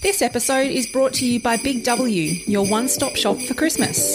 This episode is brought to you by Big W, your one stop shop for Christmas.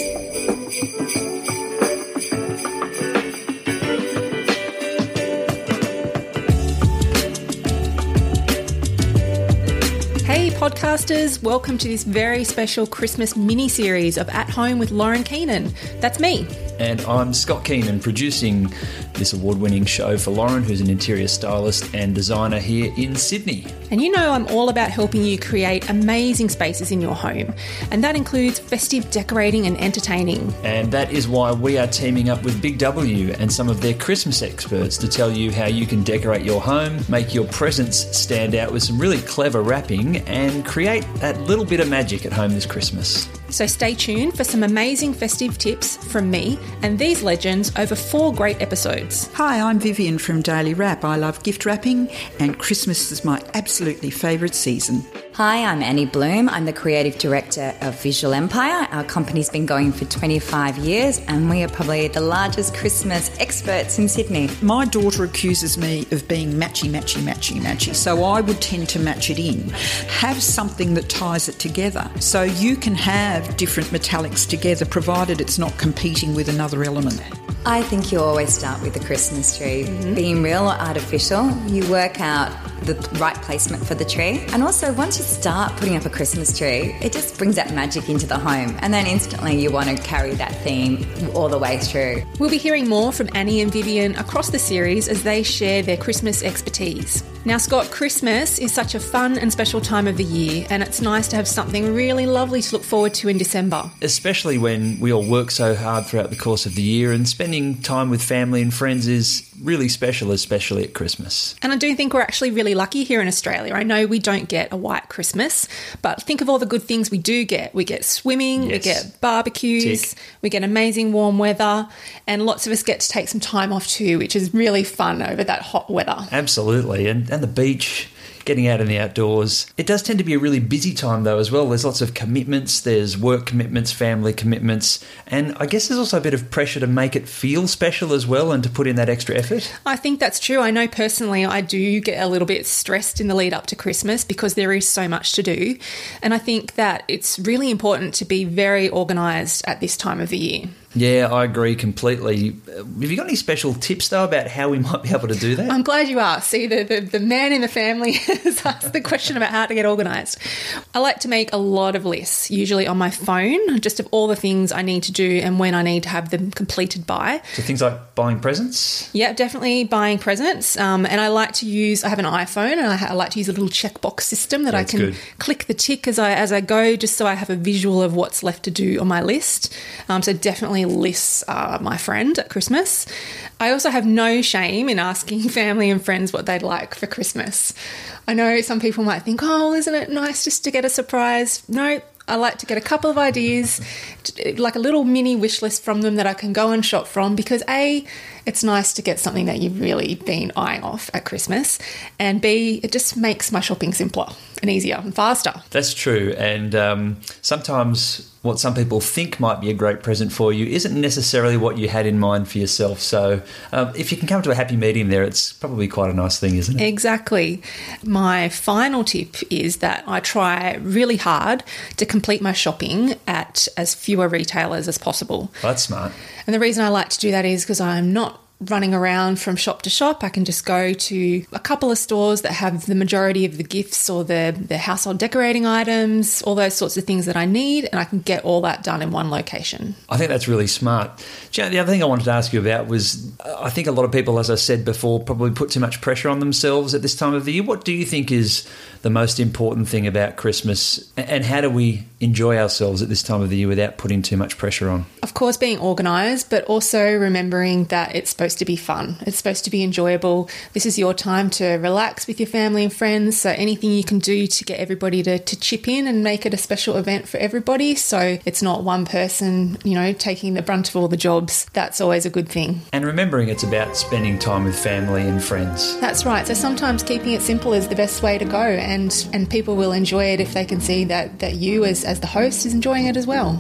Hey, podcasters, welcome to this very special Christmas mini series of At Home with Lauren Keenan. That's me. And I'm Scott Keenan, producing this award winning show for Lauren, who's an interior stylist and designer here in Sydney. And you know, I'm all about helping you create amazing spaces in your home, and that includes festive decorating and entertaining. And that is why we are teaming up with Big W and some of their Christmas experts to tell you how you can decorate your home, make your presents stand out with some really clever wrapping, and create that little bit of magic at home this Christmas. So stay tuned for some amazing festive tips from me and these legends over four great episodes. Hi, I'm Vivian from Daily Wrap. I love gift wrapping, and Christmas is my absolutely favourite season. Hi, I'm Annie Bloom. I'm the creative director of Visual Empire. Our company's been going for 25 years and we are probably the largest Christmas experts in Sydney. My daughter accuses me of being matchy, matchy, matchy, matchy, so I would tend to match it in. Have something that ties it together. So you can have different metallics together provided it's not competing with another element. I think you always start with the Christmas tree. Mm-hmm. Being real or artificial, you work out the right placement for the tree. And also, once you start putting up a Christmas tree, it just brings that magic into the home. And then instantly you want to carry that theme all the way through. We'll be hearing more from Annie and Vivian across the series as they share their Christmas expertise. Now, Scott, Christmas is such a fun and special time of the year, and it's nice to have something really lovely to look forward to in December. Especially when we all work so hard throughout the course of the year, and spending time with family and friends is really special, especially at Christmas. And I do think we're actually really lucky here in Australia. I know we don't get a white Christmas, but think of all the good things we do get. We get swimming, yes. we get barbecues, Tick. we get amazing warm weather, and lots of us get to take some time off too, which is really fun over that hot weather. Absolutely. And and the beach getting out in the outdoors. It does tend to be a really busy time though as well. There's lots of commitments, there's work commitments, family commitments, and I guess there's also a bit of pressure to make it feel special as well and to put in that extra effort. I think that's true. I know personally I do get a little bit stressed in the lead up to Christmas because there is so much to do. And I think that it's really important to be very organised at this time of the year. Yeah, I agree completely. Have you got any special tips though about how we might be able to do that? I'm glad you asked. See, the, the, the man in the family has asked the question about how to get organised. I like to make a lot of lists, usually on my phone, just of all the things I need to do and when I need to have them completed by. So things like buying presents? Yeah, definitely buying presents. Um, and I like to use, I have an iPhone and I, I like to use a little checkbox system that That's I can good. click the tick as I, as I go just so I have a visual of what's left to do on my list. Um, so definitely lists are my friend at Christmas. I also have no shame in asking family and friends what they'd like for Christmas. I know some people might think, oh, isn't it nice just to get a surprise? No, I like to get a couple of ideas, like a little mini wish list from them that I can go and shop from because A, it's nice to get something that you've really been eyeing off at Christmas, and B, it just makes my shopping simpler and easier and faster. That's true. And um, sometimes what some people think might be a great present for you isn't necessarily what you had in mind for yourself. So, um, if you can come to a happy medium there, it's probably quite a nice thing, isn't it? Exactly. My final tip is that I try really hard to complete my shopping at as fewer retailers as possible. That's smart. And the reason I like to do that is because I'm not running around from shop to shop. I can just go to a couple of stores that have the majority of the gifts or the, the household decorating items, all those sorts of things that I need, and I can get all that done in one location. I think that's really smart. The other thing I wanted to ask you about was I think a lot of people, as I said before, probably put too much pressure on themselves at this time of the year. What do you think is the most important thing about Christmas, and how do we enjoy ourselves at this time of the year without putting too much pressure on? Of course, being organised, but also remembering that it's supposed to be fun. It's supposed to be enjoyable. This is your time to relax with your family and friends. So, anything you can do to get everybody to, to chip in and make it a special event for everybody. So, it's not one person, you know, taking the brunt of all the jobs. That's always a good thing. And remembering it's about spending time with family and friends. That's right. So, sometimes keeping it simple is the best way to go. And, and people will enjoy it if they can see that, that you, as, as the host, is enjoying it as well.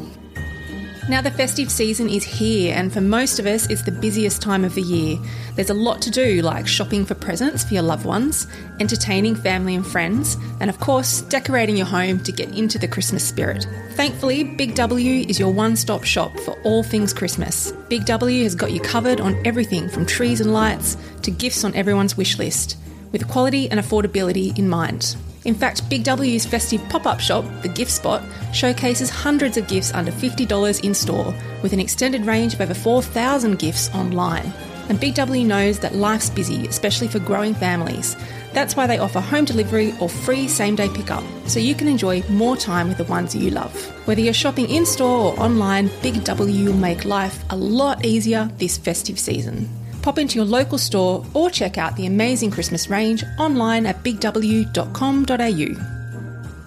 Now, the festive season is here, and for most of us, it's the busiest time of the year. There's a lot to do, like shopping for presents for your loved ones, entertaining family and friends, and of course, decorating your home to get into the Christmas spirit. Thankfully, Big W is your one stop shop for all things Christmas. Big W has got you covered on everything from trees and lights to gifts on everyone's wish list, with quality and affordability in mind. In fact, Big W's festive pop up shop, The Gift Spot, showcases hundreds of gifts under $50 in store, with an extended range of over 4,000 gifts online. And Big W knows that life's busy, especially for growing families. That's why they offer home delivery or free same day pickup, so you can enjoy more time with the ones you love. Whether you're shopping in store or online, Big W will make life a lot easier this festive season pop into your local store or check out the amazing Christmas range online at bigw.com.au.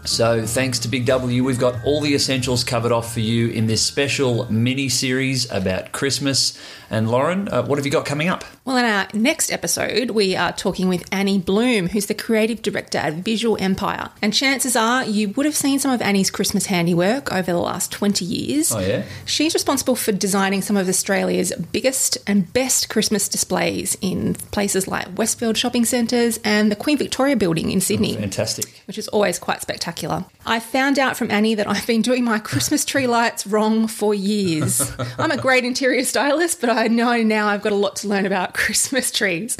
So, thanks to Big W, we've got all the essentials covered off for you in this special mini series about Christmas. And Lauren, uh, what have you got coming up? Well, in our next episode, we are talking with Annie Bloom, who's the creative director at Visual Empire. And chances are you would have seen some of Annie's Christmas handiwork over the last 20 years. Oh, yeah? She's responsible for designing some of Australia's biggest and best Christmas displays in places like Westfield shopping centres and the Queen Victoria building in Sydney. Oh, fantastic. Which is always quite spectacular. I found out from Annie that I've been doing my Christmas tree lights wrong for years. I'm a great interior stylist, but I know now I've got a lot to learn about Christmas trees.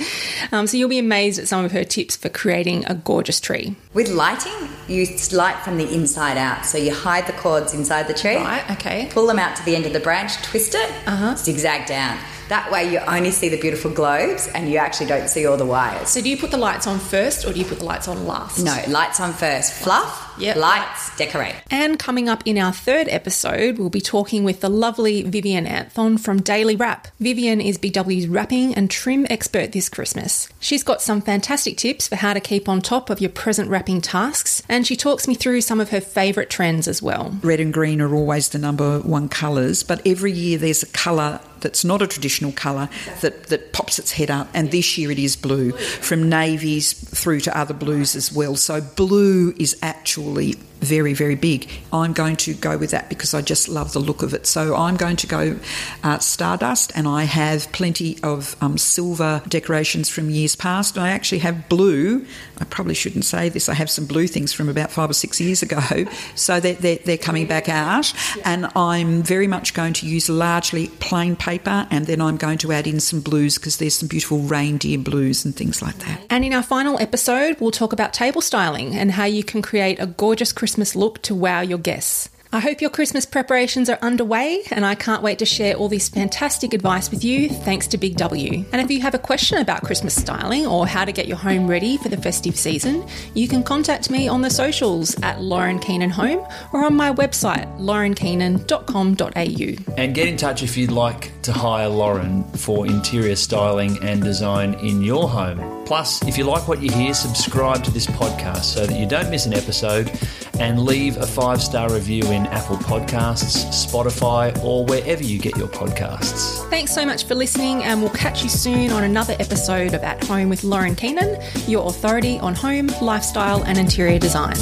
Um, so you'll be amazed at some of her tips for creating a gorgeous tree. With lighting, you light from the inside out. So you hide the cords inside the tree. Right, okay. Pull them out to the end of the branch, twist it, uh-huh. zigzag down. That way you only see the beautiful globes and you actually don't see all the wires. So do you put the lights on first or do you put the lights on last? No, lights on first. Fluff, yep. lights, decorate. And coming up in our third episode, we'll be talking with the lovely Vivian Anthon from Daily Wrap. Vivian is BW's wrapping and trim expert this Christmas. She's got some fantastic tips for how to keep on top of your present wrapping tasks, and she talks me through some of her favourite trends as well. Red and green are always the number one colours, but every year there's a colour that's not a traditional colour that, that pops its head up, and this year it is blue, from navies through to other blues as well. So, blue is actually very, very big. I'm going to go with that because I just love the look of it. So I'm going to go uh, Stardust, and I have plenty of um, silver decorations from years past. I actually have blue. I probably shouldn't say this. I have some blue things from about five or six years ago. So they're, they're, they're coming back out, and I'm very much going to use largely plain paper, and then I'm going to add in some blues because there's some beautiful reindeer blues and things like that. And in our final episode, we'll talk about table styling and how you can create a gorgeous Christmas look to wow your guests. I hope your Christmas preparations are underway, and I can't wait to share all this fantastic advice with you thanks to Big W. And if you have a question about Christmas styling or how to get your home ready for the festive season, you can contact me on the socials at Lauren Keenan Home or on my website, laurenkeenan.com.au. And get in touch if you'd like to hire Lauren for interior styling and design in your home. Plus, if you like what you hear, subscribe to this podcast so that you don't miss an episode and leave a five star review in Apple Podcasts, Spotify, or wherever you get your podcasts. Thanks so much for listening, and we'll catch you soon on another episode of At Home with Lauren Keenan, your authority on home, lifestyle, and interior design.